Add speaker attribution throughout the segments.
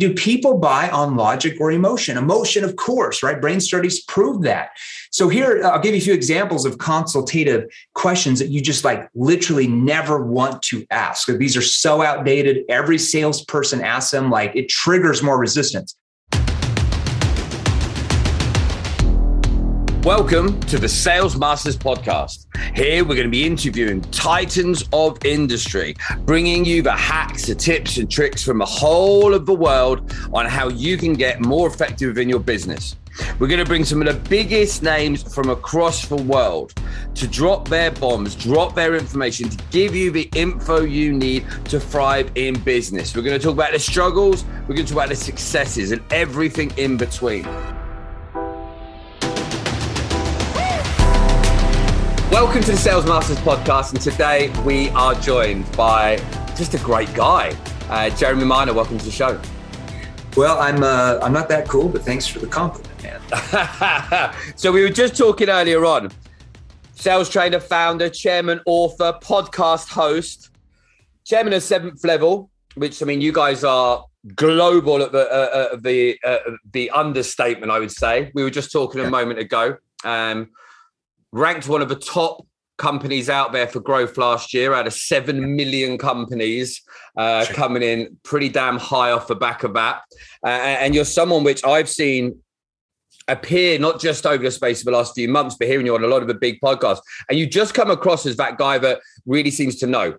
Speaker 1: do people buy on logic or emotion? Emotion, of course, right? Brain studies prove that. So here, uh, I'll give you a few examples of consultative questions that you just like literally never want to ask. These are so outdated. Every salesperson asks them, like it triggers more resistance.
Speaker 2: Welcome to the Sales Masters Podcast. Here we're going to be interviewing titans of industry, bringing you the hacks, the tips, and tricks from the whole of the world on how you can get more effective in your business. We're going to bring some of the biggest names from across the world to drop their bombs, drop their information, to give you the info you need to thrive in business. We're going to talk about the struggles, we're going to talk about the successes, and everything in between. Welcome to the Sales Masters podcast, and today we are joined by just a great guy, uh, Jeremy Miner. Welcome to the show.
Speaker 1: Well, I'm uh, I'm not that cool, but thanks for the compliment, man.
Speaker 2: so we were just talking earlier on. Sales trainer, founder, chairman, author, podcast host, chairman of Seventh Level, which I mean, you guys are global at the uh, uh the uh, the understatement, I would say. We were just talking a moment ago. Um, ranked one of the top companies out there for growth last year out of 7 million companies uh, coming in pretty damn high off the back of that. Uh, and you're someone which I've seen appear not just over the space of the last few months, but hearing you on a lot of the big podcasts. And you just come across as that guy that really seems to know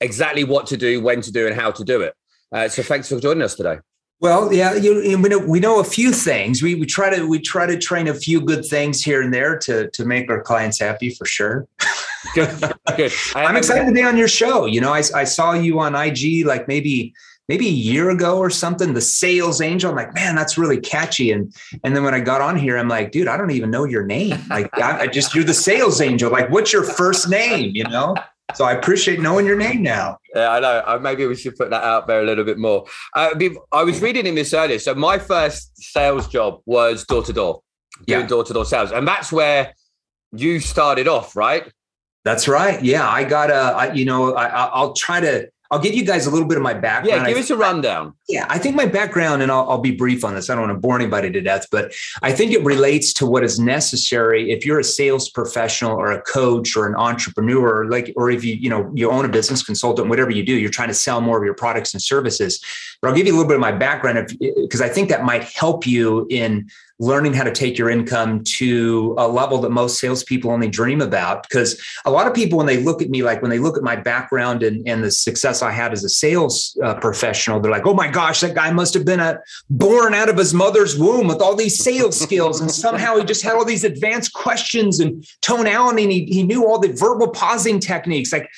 Speaker 2: exactly what to do, when to do, and how to do it. Uh, so thanks for joining us today.
Speaker 1: Well, yeah, you, we know we know a few things. We we try to we try to train a few good things here and there to to make our clients happy for sure.
Speaker 2: good, good.
Speaker 1: I'm excited to be on your show. You know, I I saw you on IG like maybe maybe a year ago or something. The Sales Angel. I'm like, man, that's really catchy. And and then when I got on here, I'm like, dude, I don't even know your name. Like, I, I just you're the Sales Angel. Like, what's your first name? You know. So I appreciate knowing your name now.
Speaker 2: Yeah, I know. Uh, maybe we should put that out there a little bit more. Uh, I was reading in this earlier. So my first sales job was door to door, doing door to door sales, and that's where you started off, right?
Speaker 1: That's right. Yeah, I got a. I, you know, I, I'll try to I'll give you guys a little bit of my background.
Speaker 2: Yeah, give us a rundown.
Speaker 1: Yeah, I think my background, and I'll, I'll, be brief on this. I don't want to bore anybody to death, but I think it relates to what is necessary if you're a sales professional or a coach or an entrepreneur, like, or if you, you know, you own a business consultant, whatever you do, you're trying to sell more of your products and services. But I'll give you a little bit of my background because I think that might help you in learning how to take your income to a level that most salespeople only dream about. Because a lot of people, when they look at me, like when they look at my background and, and the success I had as a sales uh, professional, they're like, oh my gosh, that guy must have been a, born out of his mother's womb with all these sales skills. And somehow he just had all these advanced questions and tonality and he, he knew all the verbal pausing techniques. Like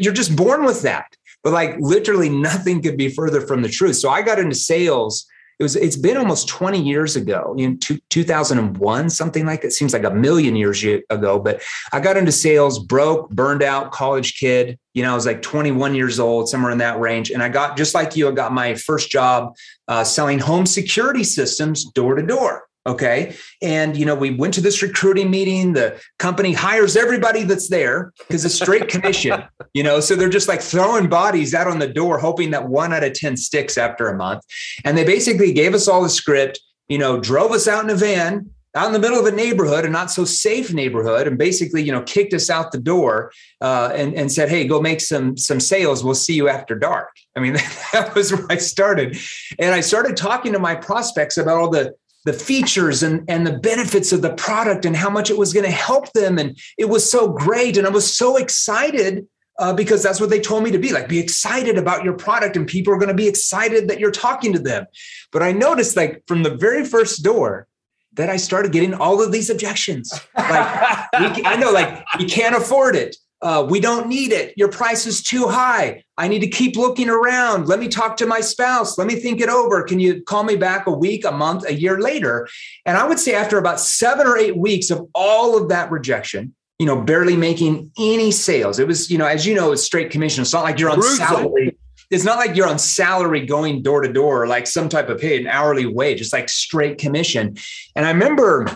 Speaker 1: you're just born with that. But like literally nothing could be further from the truth. So I got into sales it was it's been almost 20 years ago in 2001 something like that. Seems like a million years ago but i got into sales broke burned out college kid you know i was like 21 years old somewhere in that range. And i got just like you i got my first job uh, selling home security systems door to door Okay. And, you know, we went to this recruiting meeting. The company hires everybody that's there because it's straight commission, you know, so they're just like throwing bodies out on the door, hoping that one out of 10 sticks after a month. And they basically gave us all the script, you know, drove us out in a van out in the middle of a neighborhood, a not so safe neighborhood, and basically, you know, kicked us out the door uh, and, and said, "Hey, go make some some sales. We'll see you after dark." I mean, that was where I started, and I started talking to my prospects about all the the features and, and the benefits of the product and how much it was going to help them. And it was so great. And I was so excited uh, because that's what they told me to be like, be excited about your product and people are going to be excited that you're talking to them. But I noticed like from the very first door, that I started getting all of these objections. Like, I know, like, you can't afford it. Uh, we don't need it. Your price is too high. I need to keep looking around. Let me talk to my spouse. Let me think it over. Can you call me back a week, a month, a year later? And I would say after about seven or eight weeks of all of that rejection, you know, barely making any sales. It was, you know, as you know, it's straight commission. It's not like you're on Brutal. salary. It's not like you're on salary going door to door, like some type of paid an hourly wage. It's like straight commission. And I remember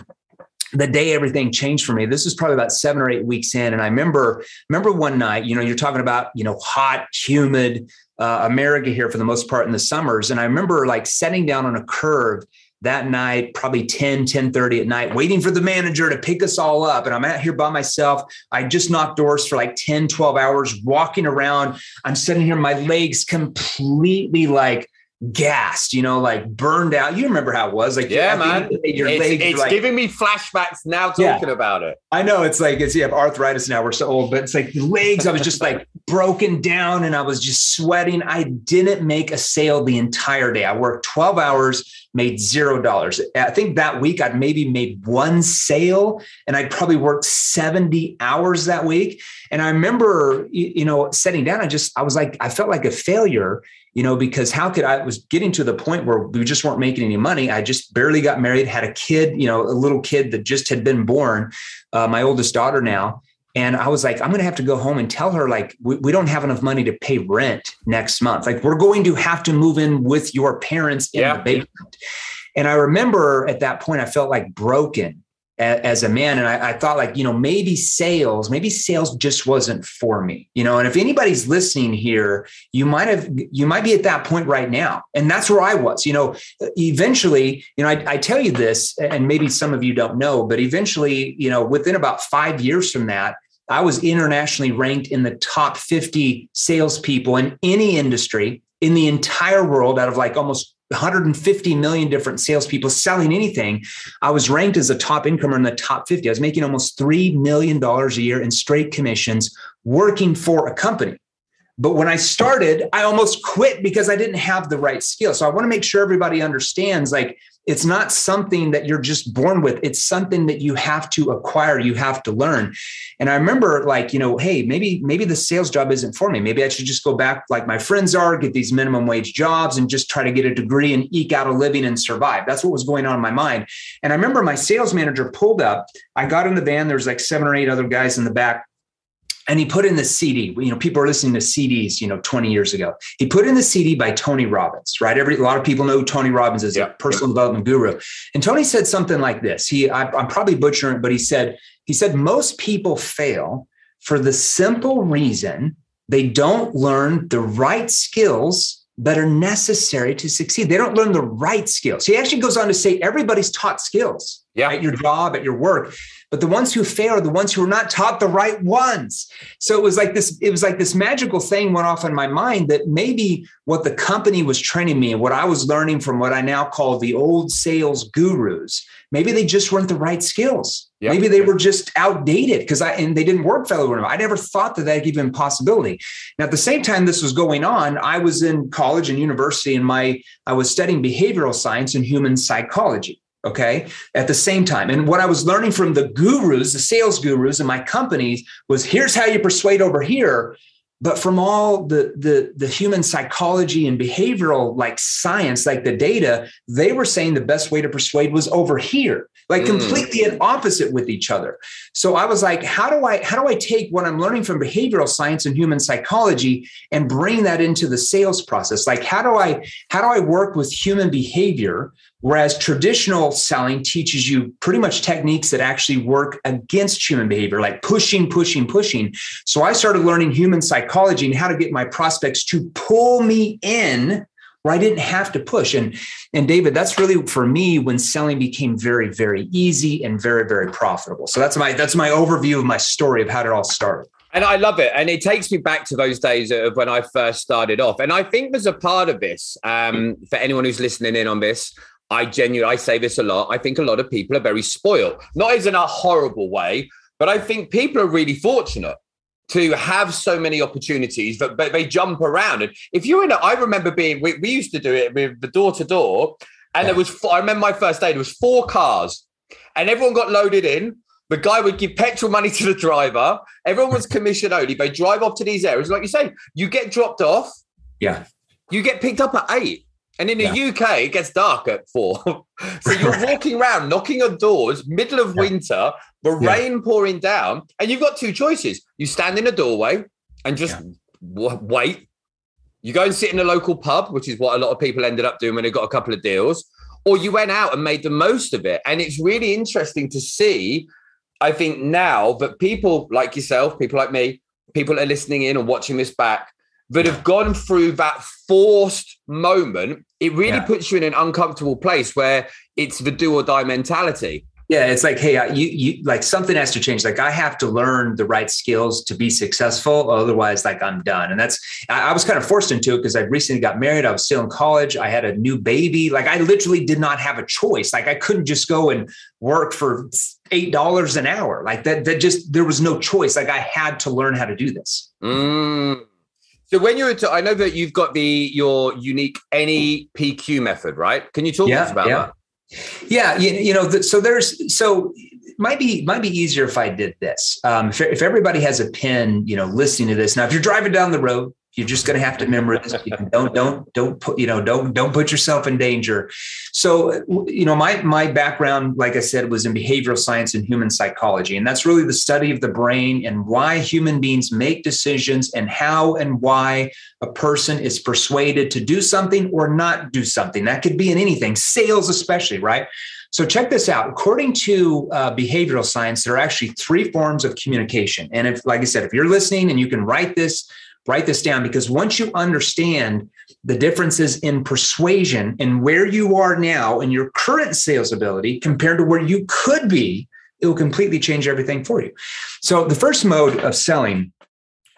Speaker 1: the day everything changed for me this is probably about seven or eight weeks in and i remember remember one night you know you're talking about you know hot humid uh, America here for the most part in the summers. And I remember like setting down on a curve that night, probably 10, 10 30 at night, waiting for the manager to pick us all up. And I'm out here by myself. I just knocked doors for like 10, 12 hours, walking around. I'm sitting here, my legs completely like gassed, you know, like burned out. You remember how it was, like
Speaker 2: yeah, man. Your it's, legs it's like, giving me flashbacks now talking yeah. about it.
Speaker 1: I know it's like it's you have arthritis now. We're so old, but it's like the legs. I was just like broken down, and I was just sweating. I didn't make a sale the entire day. I worked twelve hours, made zero dollars. I think that week I'd maybe made one sale, and I'd probably worked seventy hours that week. And I remember, you know, sitting down. I just I was like, I felt like a failure you know, because how could I was getting to the point where we just weren't making any money. I just barely got married, had a kid, you know, a little kid that just had been born, uh, my oldest daughter now. And I was like, I'm going to have to go home and tell her, like, we, we, don't have enough money to pay rent next month. Like, we're going to have to move in with your parents in yeah. the basement. And I remember at that point, I felt like broken as a man. And I, I, thought like, you know, maybe sales, maybe sales just wasn't for me, you know, and if anybody's listening here, you might have, you might be at that point right now. And that's where I was, you know, eventually, you know, I, I tell you this, and maybe some of you don't know, but eventually, you know, within about five years from that, I was internationally ranked in the top 50 salespeople in any industry in the entire world out of like almost 150 million different salespeople selling anything. I was ranked as a top incomer in the top 50. I was making almost $3 million a year in straight commissions working for a company. But when I started, I almost quit because I didn't have the right skill. So I want to make sure everybody understands like it's not something that you're just born with. It's something that you have to acquire, you have to learn. And I remember like, you know, hey, maybe maybe the sales job isn't for me. Maybe I should just go back like my friends are, get these minimum wage jobs and just try to get a degree and eke out a living and survive. That's what was going on in my mind. And I remember my sales manager pulled up. I got in the van, there was like seven or eight other guys in the back and he put in the CD. You know, people are listening to CDs. You know, 20 years ago, he put in the CD by Tony Robbins. Right, every a lot of people know Tony Robbins is yeah. a personal development guru. And Tony said something like this. He, I, I'm probably butchering it, but he said, he said most people fail for the simple reason they don't learn the right skills that are necessary to succeed. They don't learn the right skills. He actually goes on to say everybody's taught skills yeah. at your job, at your work but the ones who fail are the ones who are not taught the right ones. So it was like this it was like this magical thing went off in my mind that maybe what the company was training me and what i was learning from what i now call the old sales gurus maybe they just weren't the right skills. Yep. maybe they were just outdated because i and they didn't work fellow i never thought that that even possibility. Now at the same time this was going on i was in college and university and my i was studying behavioral science and human psychology okay? At the same time and what i was learning from the gurus the sales gurus in my companies was here's how you persuade over here. But from all the the the human psychology and behavioral like science like the data they were saying the best way to persuade was over here like mm. completely an opposite with each other. So i was like how do i how do i take what i'm learning from behavioral science and human psychology and bring that into the sales process? Like how do i how do i work with human behavior Whereas traditional selling teaches you pretty much techniques that actually work against human behavior, like pushing, pushing, pushing. So I started learning human psychology and how to get my prospects to pull me in where I didn't have to push. And, and David, that's really for me when selling became very, very easy and very, very profitable. So that's my that's my overview of my story of how it all started.
Speaker 2: And I love it. And it takes me back to those days of when I first started off. And I think there's a part of this um, for anyone who's listening in on this. I genuinely, I say this a lot. I think a lot of people are very spoiled, not as in a horrible way, but I think people are really fortunate to have so many opportunities that but they jump around. And if you're in a, I remember being, we, we used to do it with the door to door, and yeah. there was, I remember my first day, there was four cars, and everyone got loaded in. The guy would give petrol money to the driver. Everyone was commission only. They drive off to these areas. Like you say, you get dropped off.
Speaker 1: Yeah.
Speaker 2: You get picked up at eight. And in the yeah. UK, it gets dark at four. so you're walking around, knocking on doors, middle of yeah. winter, the yeah. rain pouring down, and you've got two choices. You stand in a doorway and just w- wait. You go and sit in a local pub, which is what a lot of people ended up doing when they got a couple of deals, or you went out and made the most of it. And it's really interesting to see, I think, now that people like yourself, people like me, people that are listening in or watching this back, that have gone through that forced moment, it really yeah. puts you in an uncomfortable place where it's the do or die mentality.
Speaker 1: Yeah, it's like, hey, you you like something has to change. Like I have to learn the right skills to be successful. Otherwise, like I'm done. And that's I, I was kind of forced into it because I recently got married. I was still in college. I had a new baby. Like I literally did not have a choice. Like I couldn't just go and work for eight dollars an hour. Like that. That just there was no choice. Like I had to learn how to do this.
Speaker 2: Mm. So when you're, to, I know that you've got the your unique NEPQ method, right? Can you talk yeah, to us about
Speaker 1: yeah.
Speaker 2: that?
Speaker 1: Yeah, you, you know, so there's so might be might be easier if I did this. Um, if, if everybody has a pen, you know, listening to this now, if you're driving down the road, you're just going to have to memorize. don't don't don't put you know don't don't put yourself in danger. So you know my my background, like I said, was in behavioral science and human psychology, and that's really the study of the brain and why human beings make decisions and how and why a person is persuaded to do something or not do something. That could be in anything, sales especially, right? So check this out. According to uh, behavioral science, there are actually three forms of communication. And if, like I said, if you're listening and you can write this Write this down because once you understand the differences in persuasion and where you are now in your current sales ability compared to where you could be, it will completely change everything for you. So, the first mode of selling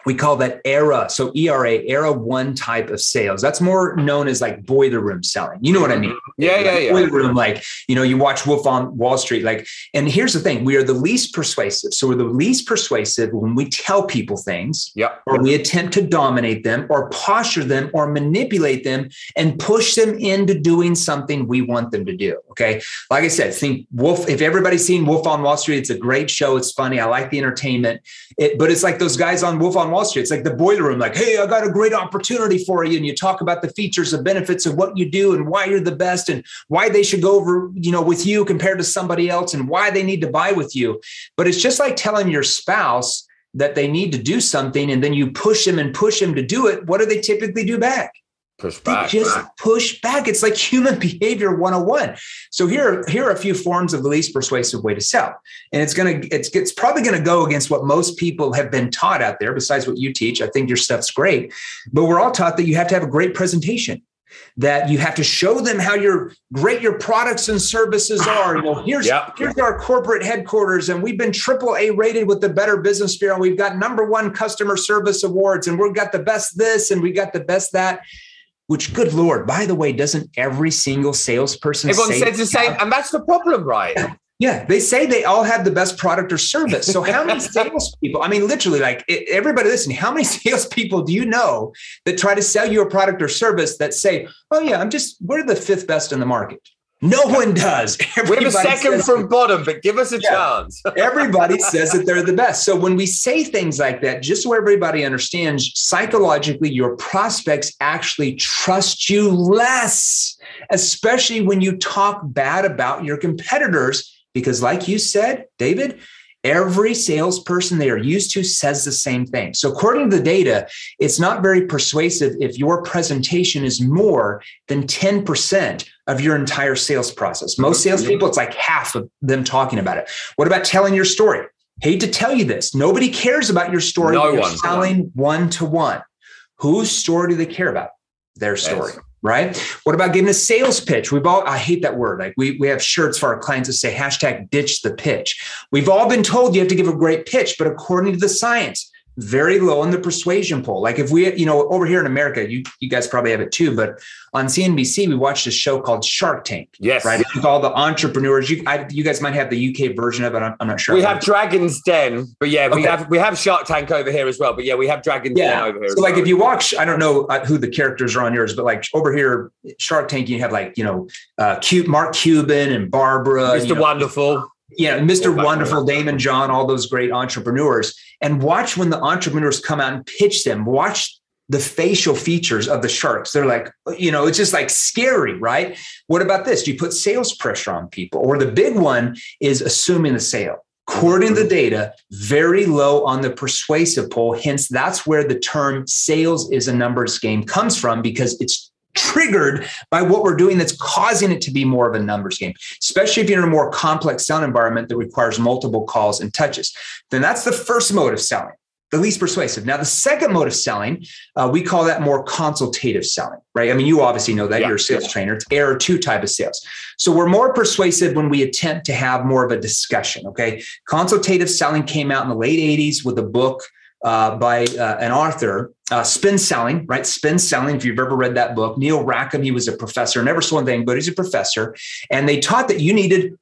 Speaker 1: we call that era so era era one type of sales. That's more known as like boiler room selling. You know what i mean?
Speaker 2: Yeah
Speaker 1: like
Speaker 2: yeah. yeah
Speaker 1: boiler room like you know you watch wolf on wall street like and here's the thing we are the least persuasive. So we're the least persuasive when we tell people things
Speaker 2: yeah.
Speaker 1: or we attempt to dominate them or posture them or manipulate them and push them into doing something we want them to do okay? Like i said think wolf if everybody's seen wolf on wall street it's a great show it's funny i like the entertainment. It, but it's like those guys on wolf on Wall Street. It's like the boiler room, like, hey, I got a great opportunity for you. And you talk about the features and benefits of what you do and why you're the best and why they should go over, you know, with you compared to somebody else and why they need to buy with you. But it's just like telling your spouse that they need to do something and then you push them and push them to do it. What do they typically do back?
Speaker 2: Push back.
Speaker 1: They just push back. It's like human behavior 101. So here, here are a few forms of the least persuasive way to sell. And it's gonna, it's, it's probably gonna go against what most people have been taught out there, besides what you teach. I think your stuff's great. But we're all taught that you have to have a great presentation. That you have to show them how your great your products and services are. Know, here's yep. here's our corporate headquarters, and we've been triple A rated with the Better Business Bureau. We've got number one customer service awards, and we've got the best this, and we got the best that which good lord by the way doesn't every single salesperson
Speaker 2: everyone says the same and that's the problem right?
Speaker 1: Yeah. They say they all have the best product or service. So how many salespeople i mean literally like everybody listen how many salespeople do you know that try to sell you a product or service that say oh yeah i'm just we're the fifth best in the market no one does.
Speaker 2: Everybody We're the second from bottom, but give us a yeah, chance.
Speaker 1: everybody says that they're the best. So when we say things like that, just so everybody understands, psychologically, your prospects actually trust you less, especially when you talk bad about your competitors. Because, like you said, David, Every salesperson they are used to says the same thing. So, according to the data, it's not very persuasive if your presentation is more than 10% of your entire sales process. Most salespeople, it's like half of them talking about it. What about telling your story? Hate to tell you this. Nobody cares about your story.
Speaker 2: No
Speaker 1: You're
Speaker 2: one.
Speaker 1: selling one to one. Whose story do they care about? Their story. Yes right? What about giving a sales pitch? We've all, I hate that word. Like we, we have shirts for our clients that say hashtag ditch the pitch. We've all been told you have to give a great pitch, but according to the science, very low on the persuasion poll. Like if we, you know, over here in America, you you guys probably have it too, but on CNBC we watched a show called Shark Tank.
Speaker 2: Yes,
Speaker 1: right. With all the entrepreneurs. You I, you guys might have the UK version of it. I'm, I'm not sure.
Speaker 2: We have Dragon's Den, but yeah, we okay. have we have Shark Tank over here as well. But yeah, we have Dragon's yeah. Den over here.
Speaker 1: So like well. if you watch, I don't know uh, who the characters are on yours, but like over here, Shark Tank, you have like you know, uh, cute Mark Cuban and Barbara,
Speaker 2: Mr.
Speaker 1: You know,
Speaker 2: Wonderful
Speaker 1: yeah, Mr. Wonderful, Daymond John, all those great entrepreneurs, and watch when the entrepreneurs come out and pitch them. Watch the facial features of the sharks. They're like, you know, it's just like scary, right? What about this? Do you put sales pressure on people? Or the big one is assuming the sale. According to the data, very low on the persuasive poll. Hence, that's where the term sales is a numbers game comes from because it's triggered by what we're doing that's causing it to be more of a numbers game, especially if you're in a more complex selling environment that requires multiple calls and touches. Then that's the first mode of selling. the least persuasive. Now, the second mode of selling, uh, we call that more consultative selling, right? I mean, you obviously know that yeah. you're a sales trainer. It's era two type of sales. So we're more persuasive when we attempt to have more of a discussion. Okay, consultative selling came out in the late '80s with a book uh, by uh, an author, uh, Spin Selling, right? Spin Selling. If you've ever read that book, Neil Rackham, he was a professor, never saw anything, but he's a professor, and they taught that you needed.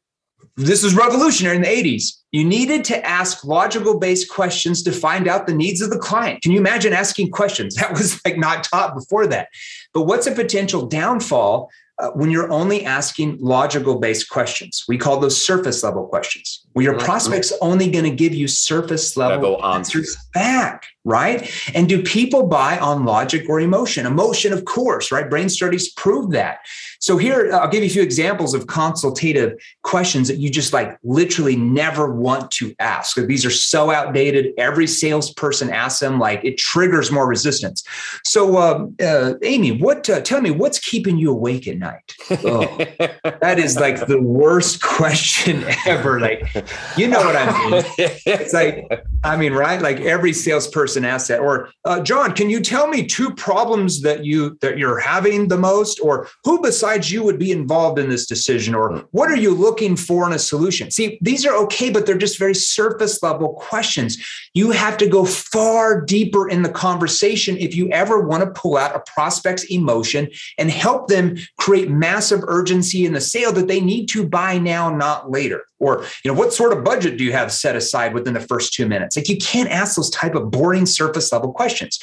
Speaker 1: This was revolutionary in the 80s you needed to ask logical based questions to find out the needs of the client. Can you imagine asking questions? That was like not taught before that. But what's a potential downfall uh, when you're only asking logical based questions? We call those surface level questions. Where your prospects only going to give you surface level, level answers back right? And do people buy on logic or emotion? Emotion, of course, right? Brain studies prove that. So here, I'll give you a few examples of consultative questions that you just like literally never want to ask. These are so outdated. Every salesperson asks them, like it triggers more resistance. So, uh, uh, Amy, what? Uh, tell me, what's keeping you awake at night? Oh, that is like the worst question ever. Like, you know what I mean? It's like, I mean, right? Like every salesperson person asset or uh, john can you tell me two problems that you that you're having the most or who besides you would be involved in this decision or what are you looking for in a solution? See these are okay but they're just very surface level questions. You have to go far deeper in the conversation if you ever want to pull out a prospect's emotion and help them create massive urgency in the sale that they need to buy now not later or you know what sort of budget do you have set aside within the first two minutes? Like you can't ask those type of boring surface level questions.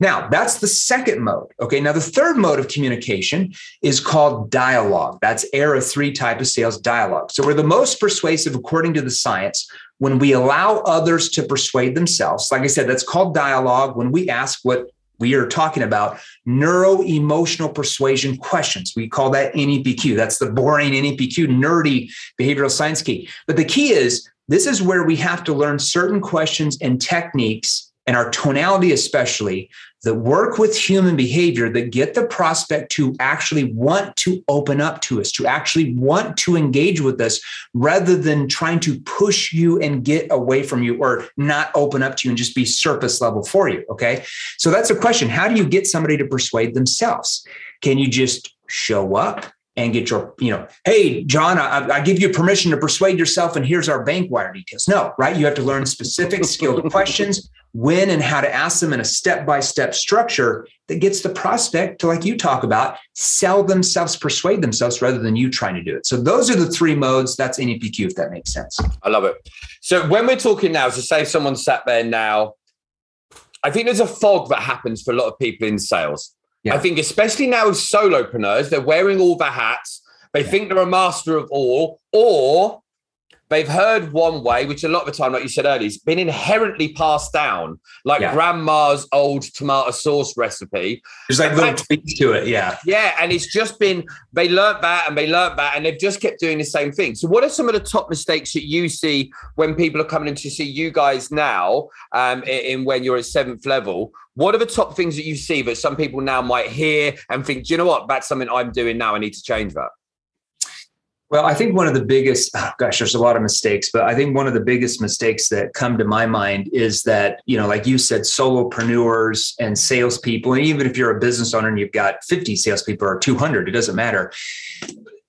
Speaker 1: Now that's the second mode okay? Now the third mode of communication is called dialogue. That's era three type of sales dialogue. So we're the most persuasive according to the science when we allow others to persuade themselves. Like i said that's called dialogue. When we ask what we are talking about neuro emotional persuasion questions. We call that NEPQ. That's the boring NEPQ, nerdy behavioral science key. But the key is this is where we have to learn certain questions and techniques and our tonality, especially, that work with human behavior that get the prospect to actually want to open up to us, to actually want to engage with us rather than trying to push you and get away from you or not open up to you and just be surface level for you. Okay. So that's a question. How do you get somebody to persuade themselves? Can you just show up? and get your, you know, hey, John, I, I, give you permission to persuade yourself, and here's our bank wire details. No, right? You have to learn specific skilled questions, when and how to ask them in a step by step structure that gets the prospect to, like you talk about, sell themselves, persuade themselves rather than you trying to do it. So those are the three modes. That's NEPQ, if that makes sense.
Speaker 2: I love it. So when we're talking now, so say someone sat there now, I think there's a fog that happens for a lot of people in sales. Yeah. I think, especially now as solopreneurs, they're wearing all the hats. They yeah. think they're a master of all, or they've heard one way, which a lot of the time, like you said earlier, has been inherently passed down, like yeah. grandma's old tomato sauce recipe.
Speaker 1: There's like little tweaks to it, yeah.
Speaker 2: Yeah, and it's just been they learnt that and they learnt that, and they've just kept doing the same thing. So, what are some of the top mistakes that you see when people are coming in to see you guys now, um, in, in when you're at seventh level? What are the top things that you see that some people now might hear and think, do you know what? That's something I'm doing now. I need to change that.
Speaker 1: Well, I think one of the biggest, oh gosh, there's a lot of mistakes, but I think one of the biggest mistakes that come to my mind is that, you know, like you said, solopreneurs and salespeople, and even if you're a business owner and you've got 50 salespeople or 200, it doesn't matter.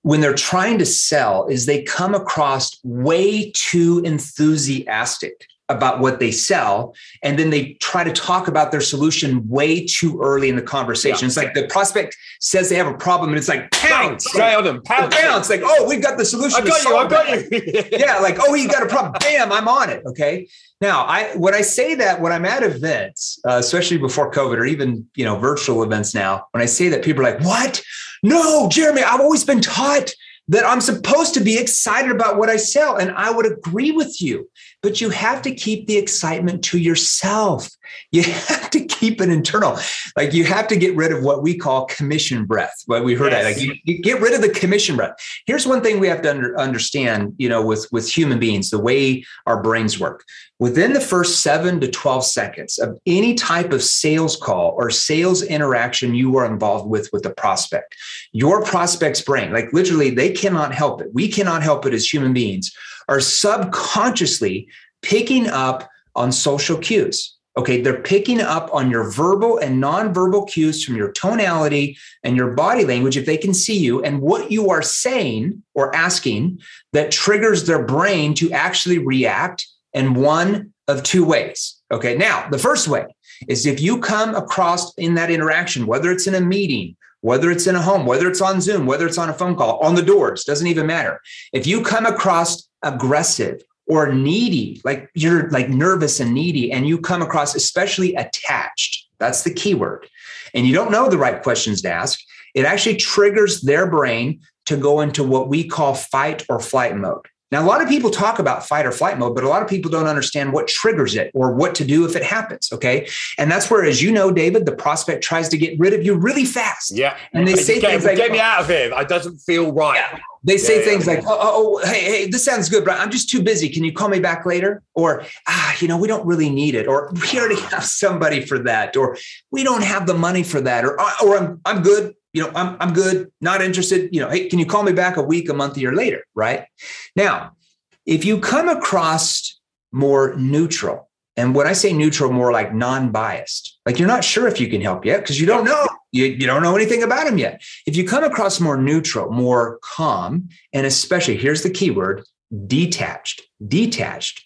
Speaker 1: When they're trying to sell, is they come across way too enthusiastic about what they sell and then they try to talk about their solution way too early in the conversation. Yeah. It's like the prospect says they have a problem and it's like pounce,
Speaker 2: right them, pounce,
Speaker 1: pounce. Like, oh, we've got the solution.
Speaker 2: I got you. I got you.
Speaker 1: yeah, like, oh, you got a problem. Bam, I'm on it. Okay. Now, I when I say that when I'm at events, uh, especially before COVID or even you know virtual events now, when I say that, people are like, "What? No, Jeremy, I've always been taught." That I'm supposed to be excited about what I sell. And I would agree with you but you have to keep the excitement to yourself. You have to keep it internal. Like you have to get rid of what we call commission breath. What we heard, yes. like you, you, get rid of the commission breath. Here's one thing we have to under, understand, you know, with with human beings, the way our brains work. Within the first seven to 12 seconds of any type of sales call or sales interaction you are involved with with the prospect, your prospect's brain, like literally, they cannot help it. We cannot help it as human beings are subconsciously picking up on social cues. Okay. They're picking up on your verbal and nonverbal cues from your tonality and your body language if they can see you and what you are saying or asking that triggers their brain to actually react in one of two ways. Okay. Now, the first way is if you come across in that interaction, whether it's in a meeting, whether it's in a home, whether it's on Zoom, whether it's on a phone call, on the doors, doesn't even matter. If you come across aggressive or needy, like you're like nervous and needy, and you come across especially attached, that's the key word, and you don't know the right questions to ask, it actually triggers their brain to go into what we call fight or flight mode. Now, a lot of people talk about fight or flight mode, but a lot of people don't understand what triggers it or what to do if it happens. Okay. And that's where, as you know, David, the prospect tries to get rid of you really fast.
Speaker 2: Yeah.
Speaker 1: And they say
Speaker 2: get,
Speaker 1: things like,
Speaker 2: get me out of here. It doesn't feel right. Yeah.
Speaker 1: They say yeah, things yeah. like, oh, oh, oh, hey, hey, this sounds good, but I'm just too busy. Can you call me back later? Or, ah, you know, we don't really need it. Or we already have somebody for that. Or we don't have the money for that. Or, or I'm, I'm good you know, I'm, I'm good, not interested. You know, hey, can you call me back a week, a month, a year later? Right now, if you come across more neutral, and when I say neutral, more like non-biased, like you're not sure if you can help yet because you don't know. You, you don't know anything about them yet. If you come across more neutral, more calm, and especially here's the keyword detached, detached,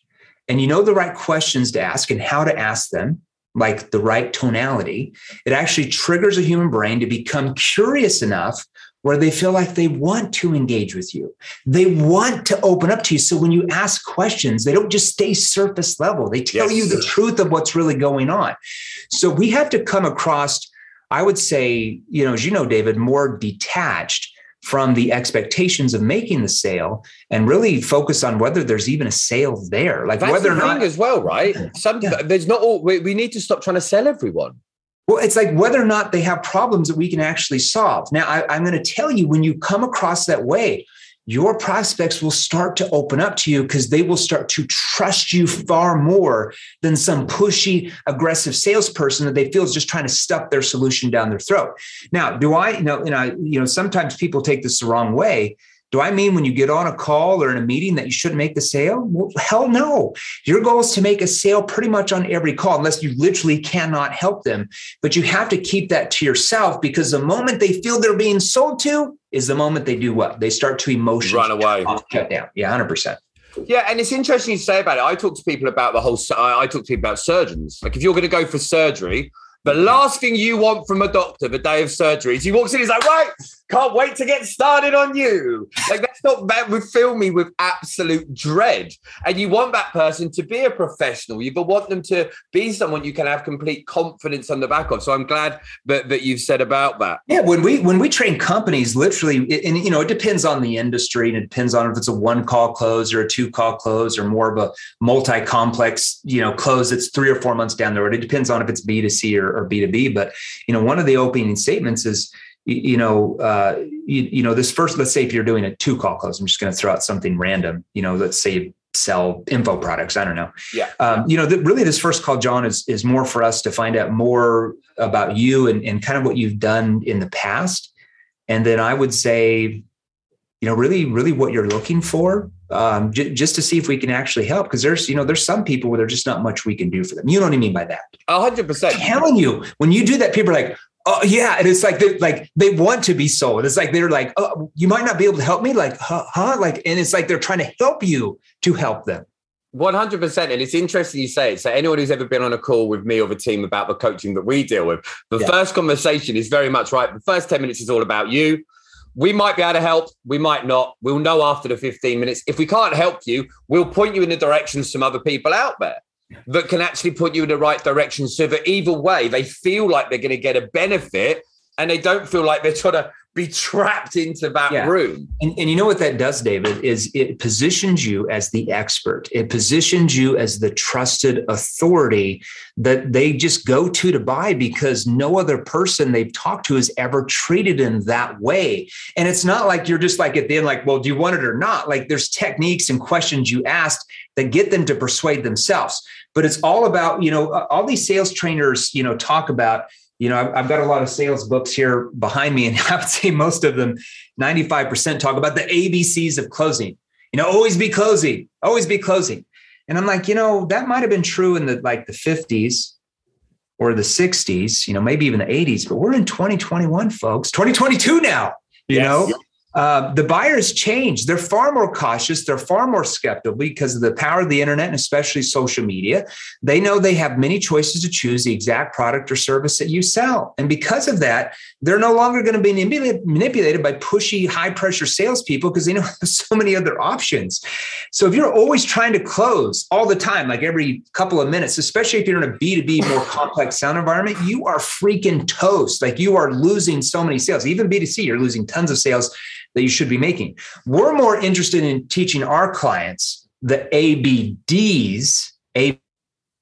Speaker 1: and you know the right questions to ask and how to ask them, like the right tonality, it actually triggers a human brain to become curious enough where they feel like they want to engage with you. They want to open up to you. So when you ask questions, they don't just stay surface level. They tell yes. you the truth of what's really going on. So we have to come across, I would say, you know, as you know, David, more detached from the expectations of making the sale and really focus on whether there's even a sale there. Like
Speaker 2: That's
Speaker 1: whether
Speaker 2: or not as well, right? Some yeah. there's not all we, we need to stop trying to sell everyone.
Speaker 1: Well, it's like whether or not they have problems that we can actually solve. Now, I, am going to tell you when you come across that way, your prospects will start to open up to you because they will start to trust you far more than some pushy, aggressive salesperson that they feel is just trying to stuff their solution down their throat. Now, do I, you know, you know, you know, sometimes people take this the wrong way. Do I mean when you get on a call or in a meeting that you shouldn't make the sale? Well, hell no. Your goal is to make a sale pretty much on every call, unless you literally cannot help them. But you have to keep that to yourself because the moment they feel they're being sold to is the moment they do what? They start to emotionally
Speaker 2: run away,
Speaker 1: shut down. Yeah, 100%.
Speaker 2: Yeah, and it's interesting you say about it. I talk to people about the whole. I talk to people about surgeons. Like, if you're going to go for surgery, the last thing you want from a doctor the day of surgery is he walks in, he's like, right, can't wait to get started on you. Like that's not that would fill me with absolute dread. And you want that person to be a professional. You but want them to be someone you can have complete confidence on the back of. So I'm glad that, that you've said about that.
Speaker 1: Yeah, when we when we train companies, literally, and you know, it depends on the industry and it depends on if it's a one call close or a two call close or more of a multi-complex, you know, close that's three or four months down the road. It depends on if it's B2C or, or B2B. But you know, one of the opening statements is you know, uh, you, you, know, this first, let's say if you're doing a two call close, I'm just going to throw out something random, you know, let's say you sell info products. I don't know.
Speaker 2: Yeah.
Speaker 1: Um, you know, the, really this first call, John, is, is more for us to find out more about you and, and kind of what you've done in the past. And then I would say, you know, really, really what you're looking for, um, j- just to see if we can actually help. Because there's, you know, there's some people where there's just not much we can do for them. You know what I mean by that?
Speaker 2: A hundred percent.
Speaker 1: Telling you, when you do that, people are like, oh yeah, and it's like they like they want to be sold. It's like they're like, oh, you might not be able to help me, like, huh, huh? Like, and it's like they're trying to help you to help them.
Speaker 2: 100% and it's interesting you say it so anyone who's ever been on a call with me or the team about the coaching that we deal with the yeah. first conversation is very much right the first 10 minutes is all about you we might be able to help we might not we'll know after the 15 minutes if we can't help you we'll point you in the direction some other people out there that can actually put you in the right direction. So that either way they feel like they're going to get a benefit and they don't feel like they're trying to be trapped into that yeah. room.
Speaker 1: And, and you know what that does, David, is it positions you as the expert. It positions you as the trusted authority that they just go to to buy because no other person they've talked to has ever treated in that way. And it's not like you're just like at the end, like, well, do you want it or not? Like there's techniques and questions you asked that get them to persuade themselves. But it's all about, you know, all these sales trainers, you know, talk about you know, I've, I've, got a lot of sales books here behind me, and I would say most of them, 95% talk about the ABCs of closing. You know, always be closing, always be closing. And I'm like, you know, that might have been true in the like the 50s, or the 60s, you know, maybe even the 80s, but we're in 2021, folks, 2022 now, you yes. know? Uh, the buyers change. They're far more cautious. They're far more skeptical because of the power of the internet and especially social media. They know they have many choices to choose the exact product or service that you sell. And because of that, they're no longer going to be manipulated by pushy, high pressure salespeople because they know there's so many other options. So if you're always trying to close all the time, like every couple of minutes, especially if you're in a B2B, more complex sound environment, you are freaking toast. Like you are losing so many sales. Even B2C, you're losing tons of sales that you should be making. We're more interested in teaching our clients the ABDs, A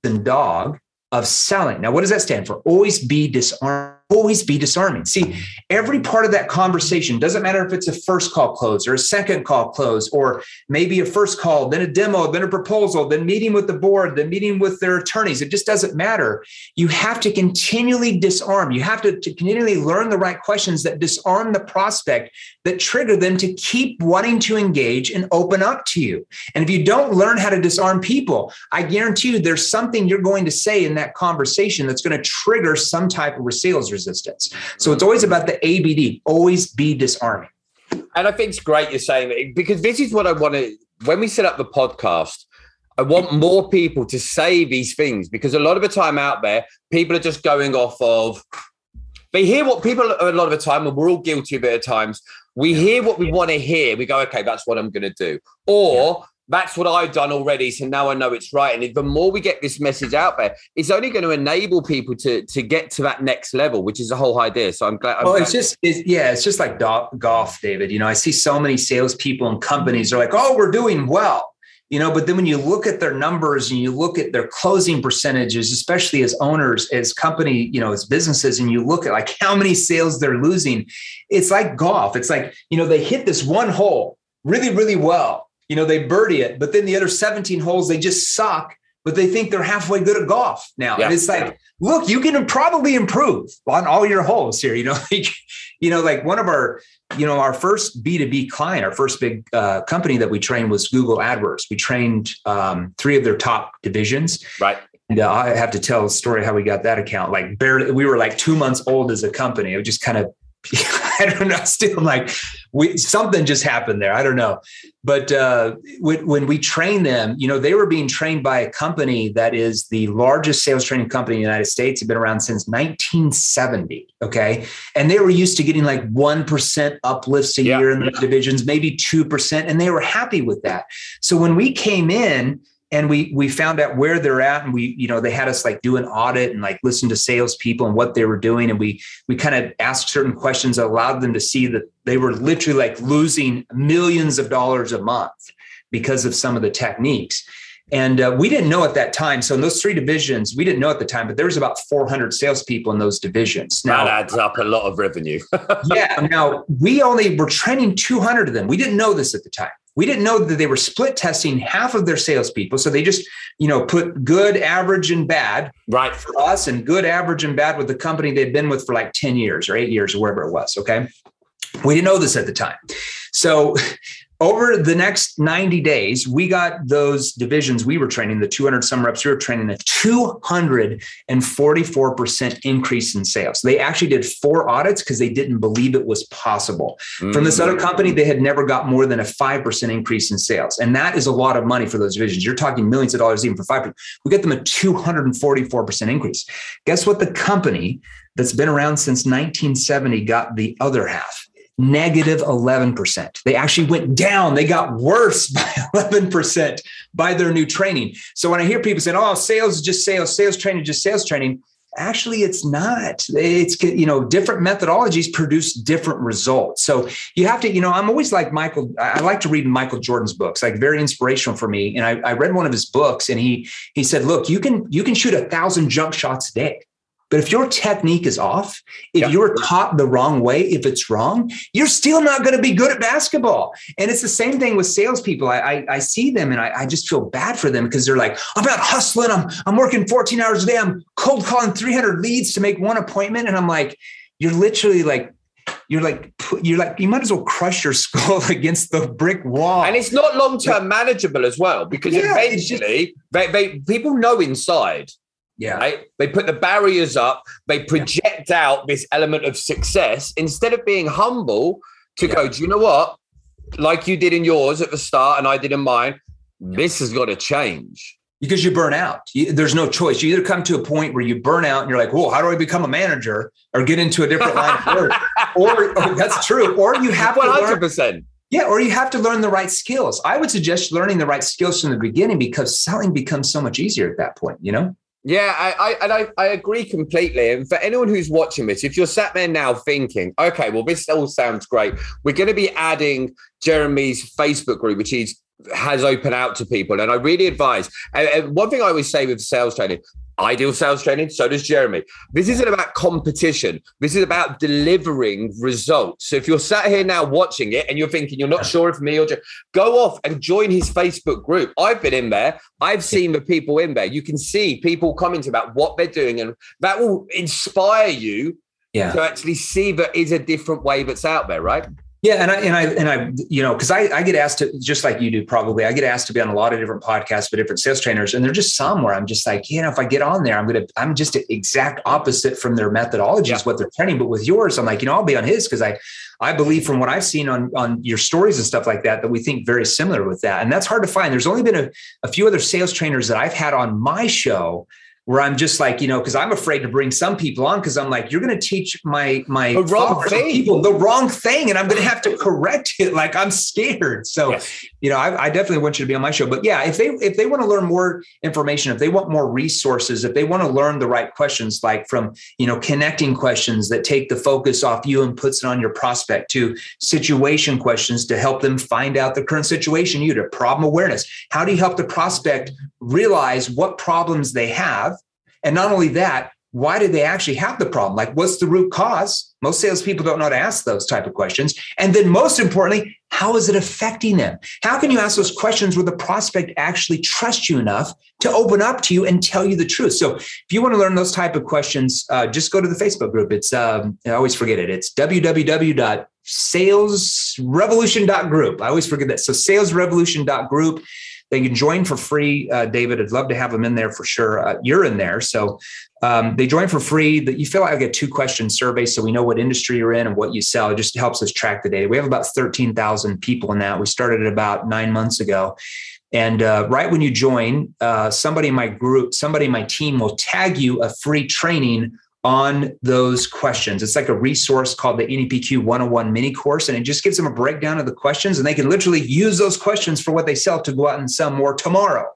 Speaker 1: and dog, of selling. Now, what does that stand for? Always be disarmed always be disarming. See, every part of that conversation doesn't matter if it's a first call close or a second call close, or maybe a first call, then a demo, then a proposal, then meeting with the board, then meeting with their attorneys. It just doesn't matter. You have to continually disarm. You have to, to continually learn the right questions that disarm the prospect that trigger them to keep wanting to engage and open up to you. And if you don't learn how to disarm people, I guarantee you there's something you're going to say in that conversation that's going to trigger some type of sales resistance. So mm. it's always about the ABD, always be disarming.
Speaker 2: And I think it's great you're saying that because this is what I want to, when we set up the podcast, I want more people to say these things because a lot of the time out there, people are just going off of, they hear what people a lot of the time, and we're all guilty of it at times. We hear what we want to hear. We go, okay, that's what I'm going to do. Or that's what I've done already. So now I know it's right. And the more we get this message out there, it's only going to enable people to to get to that next level, which is the whole idea. So I'm glad. I'm
Speaker 1: well,
Speaker 2: glad.
Speaker 1: it's just, it's, yeah, it's just like golf, David. You know, I see so many salespeople and companies are like, oh, we're doing well. You know, but then when you look at their numbers and you look at their closing percentages, especially as owners, as company, you know, as businesses, and you look at like how many sales they're losing, it's like golf. It's like, you know, they hit this one hole really, really well you know, they birdie it, but then the other 17 holes, they just suck, but they think they're halfway good at golf now. Yeah. And it's like, look, you can probably improve on all your holes here. You know, like, you know, like one of our, you know, our first B2B client, our first big uh, company that we trained was Google AdWords. We trained um, three of their top divisions.
Speaker 2: Right.
Speaker 1: And uh, I have to tell a story how we got that account. Like barely, we were like two months old as a company. It was just kind of I don't know. Still, like we something just happened there. I don't know, but uh, when, when we train them, you know, they were being trained by a company that is the largest sales training company in the United States. Have been around since 1970. Okay, and they were used to getting like one percent uplifts a yeah. year in the divisions, maybe two percent, and they were happy with that. So when we came in and we we found out where they're at and we you know they had us like do an audit and like listen to salespeople and what they were doing and we we kind of asked certain questions that allowed them to see that they were literally like losing millions of dollars a month because of some of the techniques and uh, we didn't know at that time. So in those three divisions, we didn't know at the time, but there was about 400 salespeople in those divisions.
Speaker 2: Now that adds up a lot of revenue.
Speaker 1: yeah. Now we only were training 200 of them. We didn't know this at the time we didn't know that they were split testing half of their salespeople. So they just, you know, put good, average, and bad
Speaker 2: right
Speaker 1: for us, and good, average, and bad with the company they'd been with for like 10 years or eight years or wherever it was. Okay. We didn't know this at the time. So over the next 90 days, we got those divisions we were training, the 200 some reps we were training, a 244% increase in sales. They actually did four audits because they didn't believe it was possible. Mm-hmm. From this other mm. company, they had never got more than a 5% increase in sales. And that is a lot of money for those divisions. You're talking millions of dollars even for 5%. We get them a 244% increase. Guess what the company that's been around since 1970 got the other half? Negative 11%. They actually went down. They got worse by 11% by their new training. So when I hear people saying, oh, sales is just sales, sales training, just sales training, actually it's not it's you know different methodologies produce different results so you have to you know i'm always like michael i like to read michael jordan's books like very inspirational for me and I, I read one of his books and he he said look you can you can shoot a thousand jump shots a day but if your technique is off, if yep. you're taught the wrong way, if it's wrong, you're still not going to be good at basketball. And it's the same thing with salespeople. I, I, I see them and I, I, just feel bad for them because they're like, I'm out hustling. I'm, I'm working 14 hours a day. I'm cold calling 300 leads to make one appointment. And I'm like, you're literally like you're like you're like you might as well crush your skull against the brick wall
Speaker 2: and it's not long term manageable as well because yeah, eventually just, they, they, people know inside
Speaker 1: Yeah.
Speaker 2: Right? They put the barriers up, they project yeah. out this element of success instead of being humble to yeah. go, do you know what? Like you did in yours at the start and I did in mine, this has got to change.
Speaker 1: Because you burn out. You, there's no choice. You either come to a point where you burn out and you're like, "Whoa, how do I become a manager?" or get into a different line of work, or, or that's true, or you have
Speaker 2: 100%.
Speaker 1: to learn, yeah, or you have to learn the right skills. I would suggest learning the right skills from the beginning because selling becomes so much easier at that point, you know?
Speaker 2: Yeah, I, I and I, I agree completely. And for anyone who's watching this, if you're sat there now thinking, okay, well, this all sounds great, we're going to be adding Jeremy's Facebook group, which he's has opened out to people. And I really advise. And one thing I always say with sales training, ideal sales training, so does Jeremy. This isn't about competition. This is about delivering results. So if you're sat here now watching it and you're thinking you're not sure if me or Jeremy, go off and join his Facebook group. I've been in there. I've seen the people in there. You can see people commenting about what they're doing, and that will inspire you yeah. to actually see that is a different way that's out there, right?
Speaker 1: Yeah, and I and I and I, you know, because I, I get asked to just like you do probably. I get asked to be on a lot of different podcasts with different sales trainers, and they're just some where I'm just like, you know, if I get on there, I'm gonna I'm just the exact opposite from their methodology is what they're training. But with yours, I'm like, you know, I'll be on his because I I believe from what I've seen on on your stories and stuff like that that we think very similar with that, and that's hard to find. There's only been a, a few other sales trainers that I've had on my show where I'm just like, you know, because I'm afraid to bring some people on because I'm like, you're going to teach my my
Speaker 2: the wrong thing.
Speaker 1: people the wrong thing, and I'm going to have to correct it. Like I'm scared. So, yes. you know, I, I, definitely want you to be on my show. But yeah, if they if they want to learn more information, if they want more resources, if they want to learn the right questions, like from you know connecting questions that take the focus off you and puts it on your prospect, to situation questions to help them find out the current situation, you to problem awareness. How do you help the prospect realize what problems they have? And not only that, why do they actually have the problem? Like, what's the root cause? Most salespeople don't know how to ask those type of questions. And then, most importantly, how is it affecting them? How can you ask those questions where the prospect actually trusts you enough to open up to you and tell you the truth? So, if you want to learn those type of questions, uh, just go to the Facebook group. It's um, I always forget it. It's www.salesrevolution.group. I always forget that. So, salesrevolution.group they can join for free. Uh, David, I'd love to have them in there for sure. Uh, you're in there. So um, they join for free. That you fill out like a two question survey so we know what industry you're in and what you sell. It just helps us track the data. We have about 13,000 people in that. We started it about nine months ago. And uh, right when you join, uh, somebody in my group, somebody in my team will tag you a free training on those questions. It's like a resource called the NEPQ 101 mini course, and it just gives them a breakdown of the questions, and they can literally use those questions for what they sell to go out and sell more tomorrow.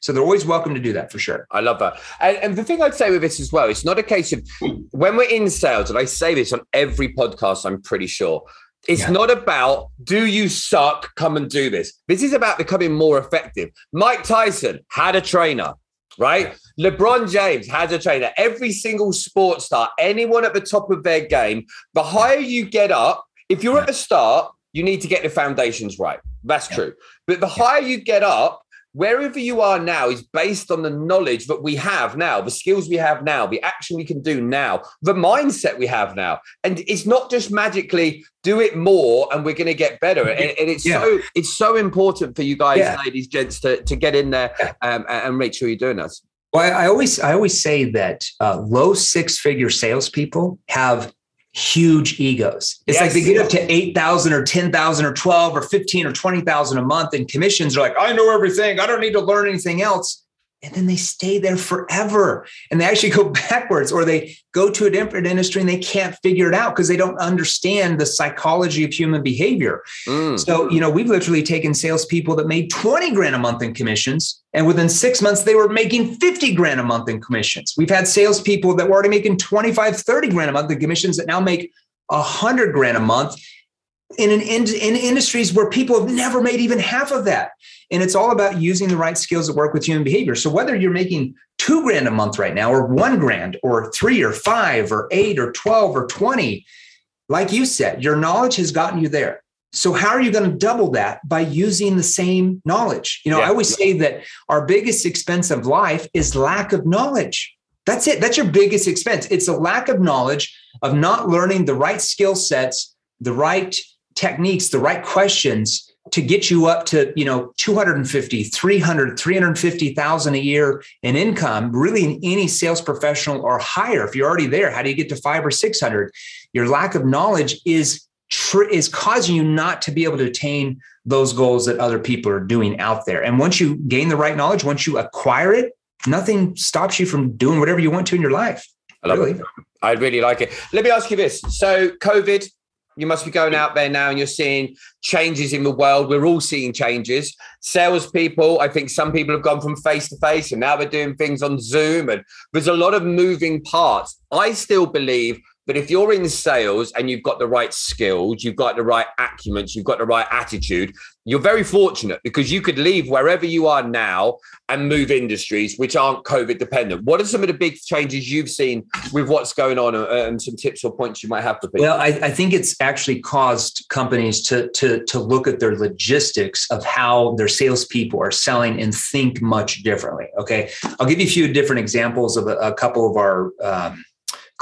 Speaker 1: So they're always welcome to do that for sure.
Speaker 2: I love that. And, and, the thing I'd say with this as well, it's not a case of when we're in sales, and I say this on every podcast, I'm pretty sure. It's yeah. not about do you suck? Come and do this. This is about becoming more effective. Mike Tyson had a trainer right? LeBron James has a trainer. Every single sports star, anyone at the top of their game, the higher you get up, if you're at the start, you need to get the foundations right. That's yeah. true. But the higher you get up, wherever you are now is based on the knowledge that we have now, the skills we have now, the action we can do now, the mindset we have now. And it's not just magically do it more and we're going to get better. And, and it's yeah. so it's so important for you guys, yeah. ladies, gents, to, to get in there um, and make sure you're doing this.
Speaker 1: Well, I always I always say that uh, low six figure salespeople have huge egos. It's yes. like they get up to 8,000 or 10,000 or 12 or 15 or 20,000 a month and commissions They're like, I know everything. I don't need to learn anything else and then they stay there forever. And they actually go backwards or they go to a different industry and they can't figure it out because they don't understand the psychology of human behavior. Mm. so you know we've literally taken salespeople that made 20 grand a month in commissions and within six months they were making 50 grand a month in commissions. We've had salespeople that were already making 25 30 grand a month in commissions that now make 100 grand a month in an in, in industries where people have never made even half of that. And it's all about using the right skills that work with human behavior. So whether you're making two grand a month right now, or one grand, or three, or five, or eight, or 12, or 20, like you said, your knowledge has gotten you there. So how are you going to double that by using the same knowledge? You know, yeah. I always say that our biggest expense of life is lack of knowledge. That's it. That's your biggest expense. It's a lack of knowledge of not learning the right skill sets, the right techniques, the right questions to get you up to, you know, 250, 300, 350,000 a year in income, really in any sales professional or higher. If you're already there, how do you get to five or 600? Your lack of knowledge is tr- is causing you not to be able to attain those goals that other people are doing out there. And once you gain the right knowledge, once you acquire it, nothing stops you from doing whatever you want to in your life.
Speaker 2: I love really. it. I really like it. Let me ask you this. So, COVID, you must be going out there now and you're seeing changes in the world. We're all seeing changes. Salespeople, I think some people have gone from face to face and now they're doing things on Zoom, and there's a lot of moving parts. I still believe but if you're in sales and you've got the right skills, you've got the right acumen, you've got the right attitude, you're very fortunate because you could leave wherever you are now and move industries which aren't COVID dependent. What are some of the big changes you've seen with what's going on uh, and some tips or points you might have for people?
Speaker 1: Well, I, I think it's actually caused companies to, to, to look at their logistics of how their salespeople are selling and think much differently. Okay. I'll give you a few different examples of a, a couple of our, um,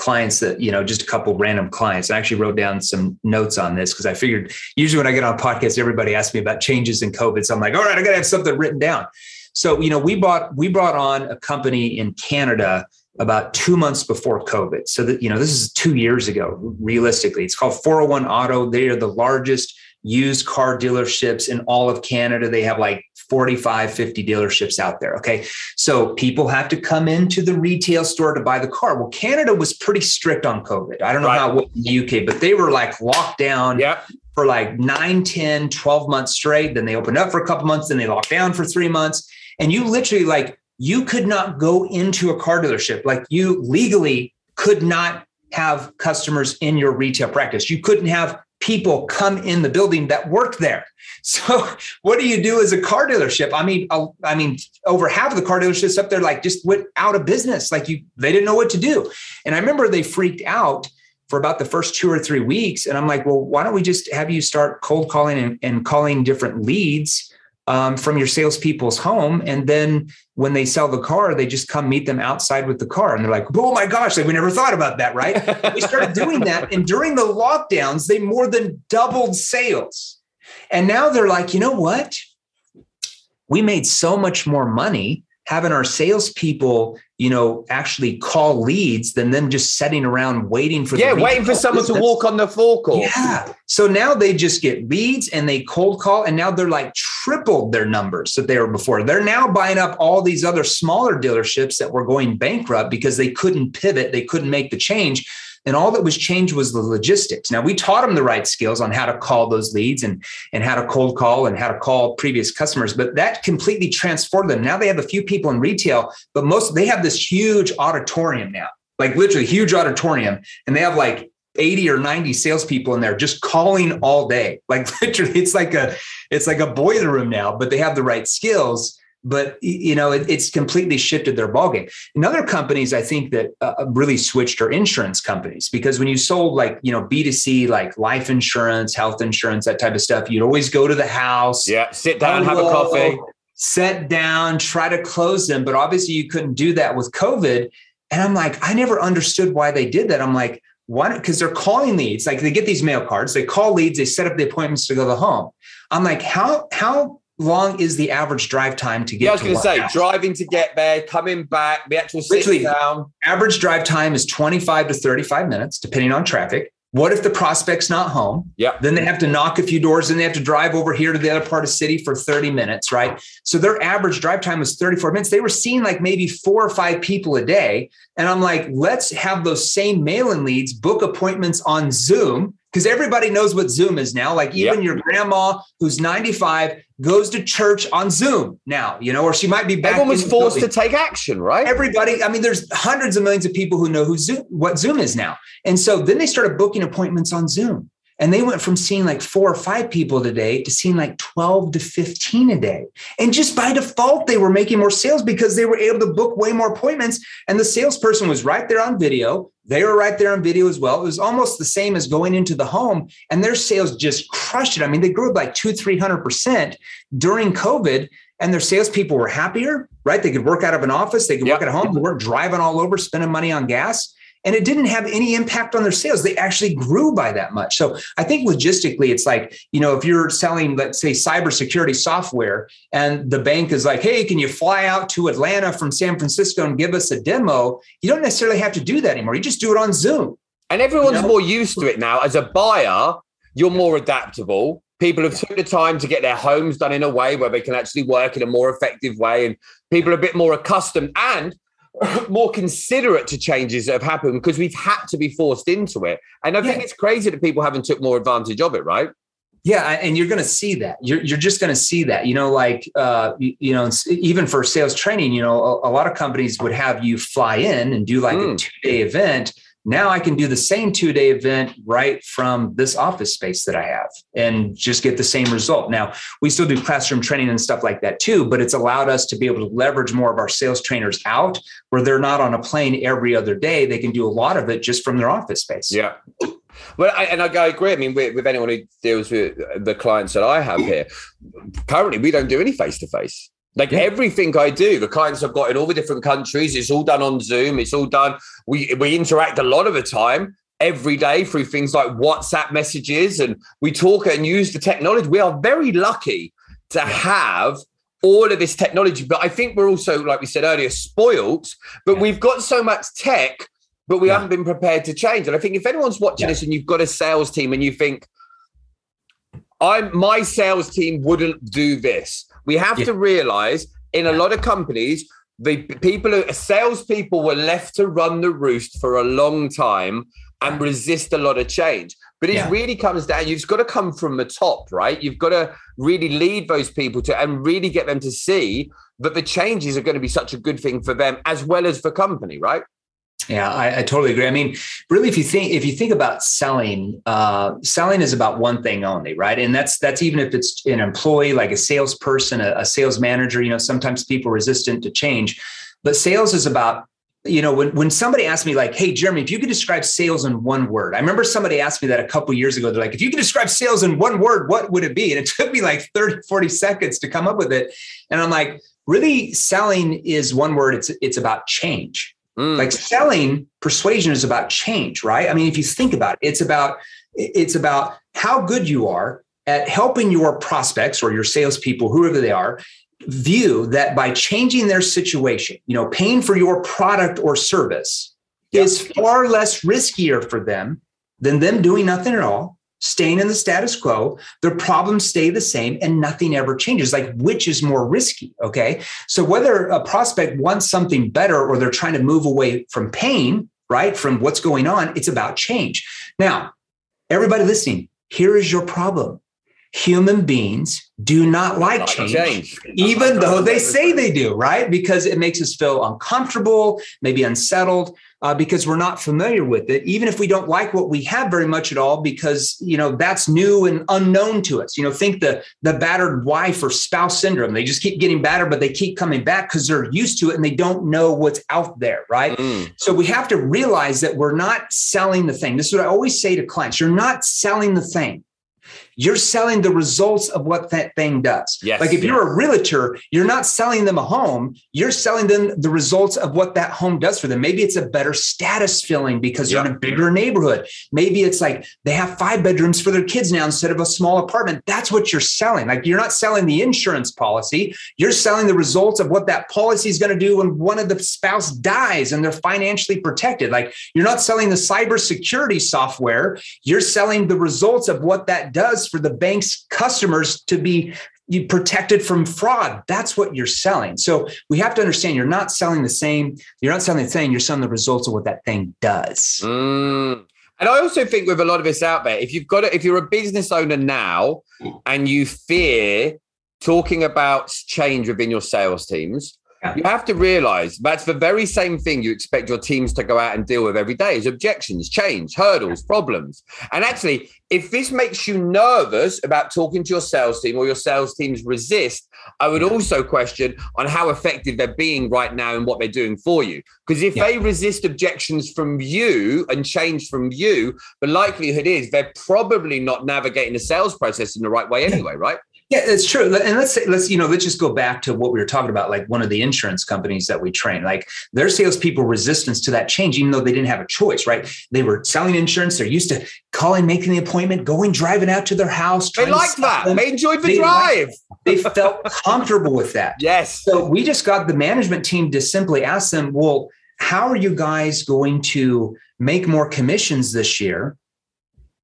Speaker 1: clients that you know just a couple random clients. I actually wrote down some notes on this because i figured usually when i get on podcasts everybody asks me about changes in covid. So i'm like all right i gotta have something written down. So you know we bought we brought on a company in canada about two months before covid. So that you know this is two years ago realistically. It's called 401 auto. They are the largest used car dealerships in all of canada. They have like 45, 50 dealerships out there. Okay. So people have to come into the retail store to buy the car. Well, Canada was pretty strict on COVID. I don't know right. how in the UK, but they were like locked down
Speaker 2: yep.
Speaker 1: for like 9, 10, 12 months straight. Then they opened up for a couple months, then they locked down for three months. And you literally like, you could not go into a car dealership. Like you legally could not have customers in your retail practice. You couldn't have people come in the building that work there. So what do you do as a car dealership? I mean, I mean, over half of the car dealerships up there like just went out of business. Like you, they didn't know what to do. And I remember they freaked out for about the first two or three weeks. And I'm like, well, why don't we just have you start cold calling and, and calling different leads um, from your salespeople's home. And then when they sell the car, they just come meet them outside with the car. And they're like, oh my gosh, like we never thought about that, right? we started doing that. And during the lockdowns, they more than doubled sales. And now they're like, you know what? We made so much more money having our salespeople, you know, actually call leads than them just sitting around waiting for
Speaker 2: yeah, waiting for someone business. to walk on the forecourt.
Speaker 1: Yeah. So now they just get leads and they cold call, and now they're like tripled their numbers that they were before. They're now buying up all these other smaller dealerships that were going bankrupt because they couldn't pivot, they couldn't make the change and all that was changed was the logistics. Now we taught them the right skills on how to call those leads and, and how to cold call and how to call previous customers, but that completely transformed them. Now they have a few people in retail, but most they have this huge auditorium now, like literally huge auditorium, and they have like 80 or 90 salespeople in there just calling all day. Like literally, it's like a it's like a boiler room now, but they have the right skills but you know it, it's completely shifted their ballgame. In other companies, I think that uh, uh, really switched are insurance companies because when you sold like you know B two C like life insurance, health insurance, that type of stuff, you'd always go to the house,
Speaker 2: yeah, sit down, have a coffee,
Speaker 1: sit down, try to close them. But obviously, you couldn't do that with COVID. And I'm like, I never understood why they did that. I'm like, why? Because they're calling leads. Like they get these mail cards, they call leads, they set up the appointments to go to the home. I'm like, how how long is the average drive time to get?
Speaker 2: Yeah, I was going to say driving to get there, coming back, the actual sit down.
Speaker 1: Average drive time is 25 to 35 minutes, depending on traffic. What if the prospect's not home?
Speaker 2: Yeah.
Speaker 1: Then they have to knock a few doors and they have to drive over here to the other part of the city for 30 minutes, right? So their average drive time was 34 minutes. They were seeing like maybe four or five people a day. And I'm like, let's have those same mail in leads book appointments on Zoom because everybody knows what Zoom is now. Like even yep. your grandma who's 95 goes to church on Zoom now, you know, or she might be back.
Speaker 2: Everyone was forced building. to take action, right?
Speaker 1: Everybody. I mean, there's hundreds of millions of people who know who Zoom, what Zoom is now, and so then they started booking appointments on Zoom. And they went from seeing like four or five people a day to seeing like 12 to 15 a day. And just by default, they were making more sales because they were able to book way more appointments. And the salesperson was right there on video. They were right there on video as well. It was almost the same as going into the home. And their sales just crushed it. I mean, they grew like two, 300% during COVID. And their salespeople were happier, right? They could work out of an office, they could yep. work at home, they weren't driving all over, spending money on gas and it didn't have any impact on their sales. They actually grew by that much. So I think logistically, it's like, you know, if you're selling, let's say, cybersecurity software, and the bank is like, hey, can you fly out to Atlanta from San Francisco and give us a demo? You don't necessarily have to do that anymore. You just do it on Zoom.
Speaker 2: And everyone's you know? more used to it now. As a buyer, you're more adaptable. People have took the time to get their homes done in a way where they can actually work in a more effective way, and people are a bit more accustomed and more considerate to changes that have happened because we've had to be forced into it. And I yeah. think it's crazy that people haven't took more advantage of it, right?
Speaker 1: Yeah, and you're going to see that. You're you're just going to see that. You know, like uh, you, you, know, even for sales training, you know, a, a, lot of companies would have you fly in and do like mm. a two day event now I can do the same two day event right from this office space that I have and just get the same result. Now, we still do classroom training and stuff like that too, but it's allowed us to be able to leverage more of our sales trainers out where they're not on a plane every other day. They can do a lot of it just from their office space.
Speaker 2: Yeah. Well, I, and I, agree. I mean, with, with anyone who deals with the clients that I have here, currently we don't do any face to face. Like yeah. everything I do, the clients I've got in all the different countries, it's all done on Zoom. It's all done. We we interact a lot of the time every day through things like WhatsApp messages, and we talk and use the technology. We are very lucky to yeah. have all of this technology, but I think we're also, like we said earlier, spoilt. But yeah. we've got so much tech, but we haven't been prepared to change. And I think if anyone's watching this and you've got a sales team and you think, I'm my sales team wouldn't do this we have yeah. to realize in a lot of companies, the people who salespeople were left to run the roost for a long time and resist a lot of change. But it yeah. really comes down, you've got to come from the top, right? You've got to really lead those people to and really get them to see that the changes are going to be such a good thing for them as well as for company, right?
Speaker 1: Yeah, I, I, totally agree. I mean, really, if you think if you think about selling, uh, selling is about one thing only, right? And that's that's even if it's an employee, like a salesperson, a, a sales manager. You know, sometimes people resistant to change, but sales is about you know when, when somebody asked me like hey jeremy if you could describe sales in one word i remember somebody asked me that a couple years ago they're like if you could describe sales in one word what would it be and it took me like 30 40 seconds to come up with it and i'm like really selling is one word it's it's about change Mm. Like selling persuasion is about change, right? I mean, if you think about it, it's about it's about how good you are at helping your prospects or your salespeople, whoever they are, view that by changing their situation, you know, paying for your product or service is far less riskier for them than them doing nothing at all staying in the status quo, their problems stay the same and nothing ever changes. Like, which is more risky? Okay. So, whether a prospect wants something better or they're trying to move away from pain, right, from what's going on, it's about change. Now, everybody listening, here is your problem. Human beings do not like change, change, even though they say they do, right? Because it makes us feel uncomfortable, maybe unsettled uh, because we're not familiar with it, even if we don't like what we have very much at all, because you know that's new and unknown to us. You know, think the the battered wife or spouse syndrome. They just keep getting battered, but they keep coming back because they're used to it and they don't know what's out there, right? Mm. So we have to realize that we're not selling the thing. This is what I always say to clients: you're not selling the thing you're selling the results of what that thing does. Yes, like if yes. you're a realtor, you're not selling them a home, you're selling them the results of what that home does for them. Maybe it's a better status feeling because yep. you're in a bigger neighborhood. Maybe it's like they have five bedrooms for their kids now instead of a small apartment. That's what you're selling. Like you're not selling the insurance policy, you're selling the results of what that policy is going to do when one of the spouse dies and they're financially protected. Like you're not selling the cybersecurity software, you're selling the results of what that does for the bank's customers to be protected from fraud. That's what you're selling. So we have to understand you're not selling the same, you're not selling the thing, you're selling the results of what that thing does.
Speaker 2: Mm. And I also think with a lot of this out there, if you've got it, if you're a business owner now and you fear talking about change within your sales teams. You have to realize that's the very same thing you expect your teams to go out and deal with every day is objections, change, hurdles, problems. And actually, if this makes you nervous about talking to your sales team or your sales teams resist, I would also question on how effective they're being right now and what they're doing for you. Because if yeah. they resist objections from you and change from you, the likelihood is they're probably not navigating the sales process in the right way anyway, right?
Speaker 1: Yeah, it's true. And let's say, let's, you know, let's just go back to what we were talking about, like one of the insurance companies that we train, like their salespeople resistance to that change, even though they didn't have a choice, right? They were selling insurance. They're used to calling, making the appointment, going, driving out to their house.
Speaker 2: They liked that. Them. They enjoyed the they drive. Liked,
Speaker 1: they felt comfortable with that.
Speaker 2: Yes.
Speaker 1: So we just got the management team to simply ask them, well, how are you guys going to make more commissions this year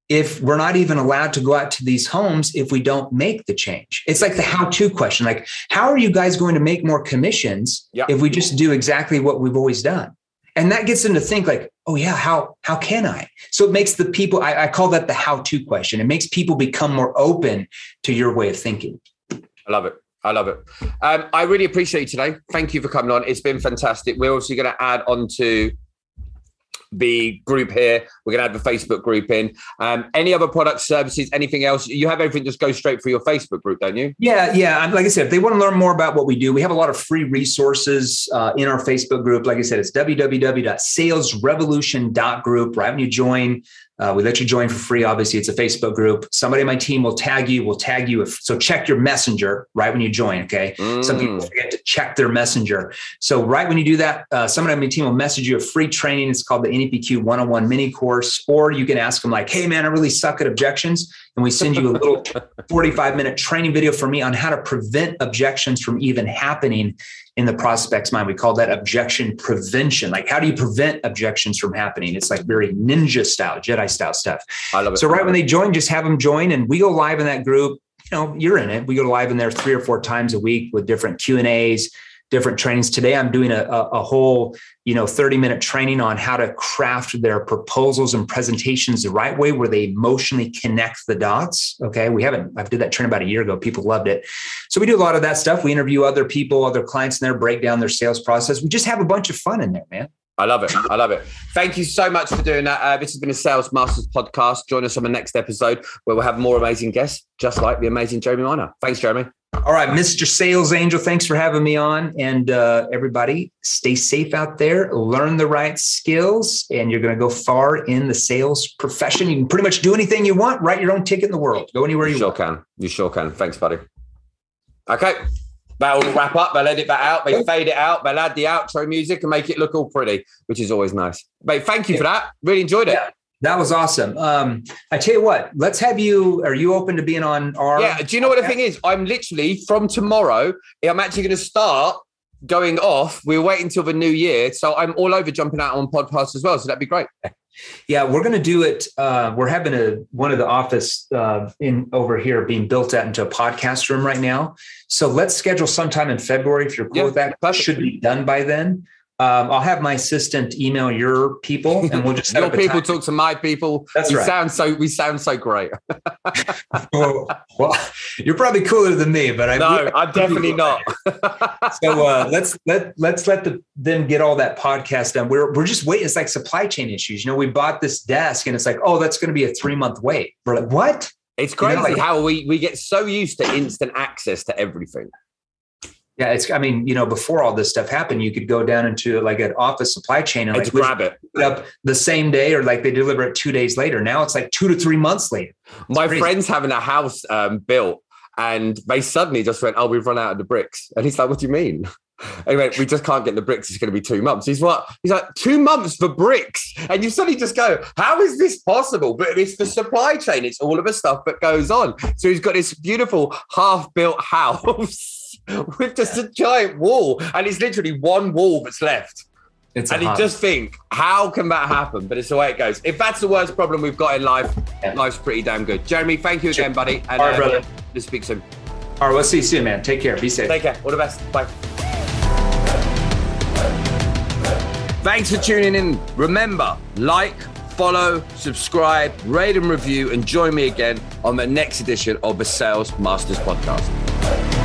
Speaker 1: if we're not even allowed to go out to these homes if we don't make the change it's like the how to question like how are you guys going to make more commissions yep. if we just do exactly what we've always done and that gets them to think like oh yeah how how can i so it makes the people I, I call that the how to question it makes people become more open to your way of thinking
Speaker 2: i love it I love it. Um, I really appreciate you today. Thank you for coming on. It's been fantastic. We're also going to add on to the group here. We're going to have the Facebook group in. Um, any other products, services, anything else? You have everything just go straight for your Facebook group, don't you?
Speaker 1: Yeah, yeah. And like I said, if they want to learn more about what we do, we have a lot of free resources uh, in our Facebook group. Like I said, it's www.salesrevolution.group. Right when you join, uh, we let you join for free. Obviously, it's a Facebook group. Somebody on my team will tag you. Will tag you. If, so check your messenger right when you join. Okay. Mm. Some people mm. forget to check their messenger. So right when you do that, uh, somebody on my team will message you a free training. It's called the NEPQ 101 mini course. Or you can ask them like, "Hey man, I really suck at objections," and we send you a little 45 minute training video for me on how to prevent objections from even happening in the prospect's mind. We call that objection prevention. Like, how do you prevent objections from happening? It's like very ninja style, Jedi style stuff. I love it. So, right when they join, just have them join, and we go live in that group. You know, you're in it. We go live in there three or four times a week with different Q and A's different trainings. Today, I'm doing a, a, whole, you know, 30 minute training on how to craft their proposals and presentations the right way where they emotionally connect the dots. Okay. We haven't, I've did that training about a year ago. People loved it. So we do a lot of that stuff. We interview other people, other clients in there, break down their sales process. We just have a bunch of fun in there, man.
Speaker 2: I love it. I love it. Thank you so much for doing that. Uh, this has been a Sales Masters podcast. Join us on the next episode where we'll have more amazing guests, just like the amazing Jeremy Miner. Thanks, Jeremy.
Speaker 1: All right, Mr. Sales Angel, thanks for having me on. And uh, everybody, stay safe out there, learn the right skills, and you're going to go far in the sales profession. You can pretty much do anything you want, write your own ticket in the world, go anywhere you,
Speaker 2: you sure
Speaker 1: want.
Speaker 2: can. You sure can. Thanks, buddy. Okay. They'll wrap up, they'll edit that out, they fade it out, they'll add the outro music and make it look all pretty, which is always nice. Mate, thank you yeah. for that. Really enjoyed it. Yeah.
Speaker 1: That was awesome. Um, I tell you what, let's have you. Are you open to being on our?
Speaker 2: Yeah. Do you know what the thing is? I'm literally from tomorrow. I'm actually going to start going off. We're waiting until the new year, so I'm all over jumping out on podcasts as well. So that'd be great.
Speaker 1: Yeah, we're going to do it. Uh, we're having a one of the office uh, in over here being built out into a podcast room right now. So let's schedule sometime in February if you're cool yeah, with that. Perfect. Should be done by then. Um, I'll have my assistant email your people, and we'll just
Speaker 2: your people talk to my people. That's we right. Sound so we sound so great.
Speaker 1: well, well, you're probably cooler than me, but I
Speaker 2: no, I'm definitely not.
Speaker 1: so uh, let's let let's let the, them get all that podcast done. We're we're just waiting. It's like supply chain issues. You know, we bought this desk, and it's like, oh, that's going to be a three month wait. We're like, what?
Speaker 2: It's crazy you know, like, how we we get so used to instant access to everything.
Speaker 1: Yeah, it's. I mean, you know, before all this stuff happened, you could go down into like an office supply chain and,
Speaker 2: like grab it
Speaker 1: up the same day, or like they deliver it two days later. Now it's like two to three months later.
Speaker 2: It's My crazy. friend's having a house um, built, and they suddenly just went, "Oh, we've run out of the bricks," and he's like, "What do you mean?" Anyway, we just can't get the bricks. It's going to be two months. He's what? He's like two months for bricks, and you suddenly just go, "How is this possible?" But it's the supply chain. It's all of the stuff that goes on. So he's got this beautiful half-built house with just a giant wall, and it's literally one wall that's left. It's and you just think, how can that happen? But it's the way it goes. If that's the worst problem we've got in life, yeah. life's pretty damn good. Jeremy, thank you again, buddy.
Speaker 1: And, All right, uh, brother.
Speaker 2: Let's speak soon.
Speaker 1: All right, we'll see you soon, man. Take care. Be safe.
Speaker 2: Take care. All the best. Bye. Thanks for tuning in. Remember, like, follow, subscribe, rate, and review, and join me again on the next edition of the Sales Masters Podcast.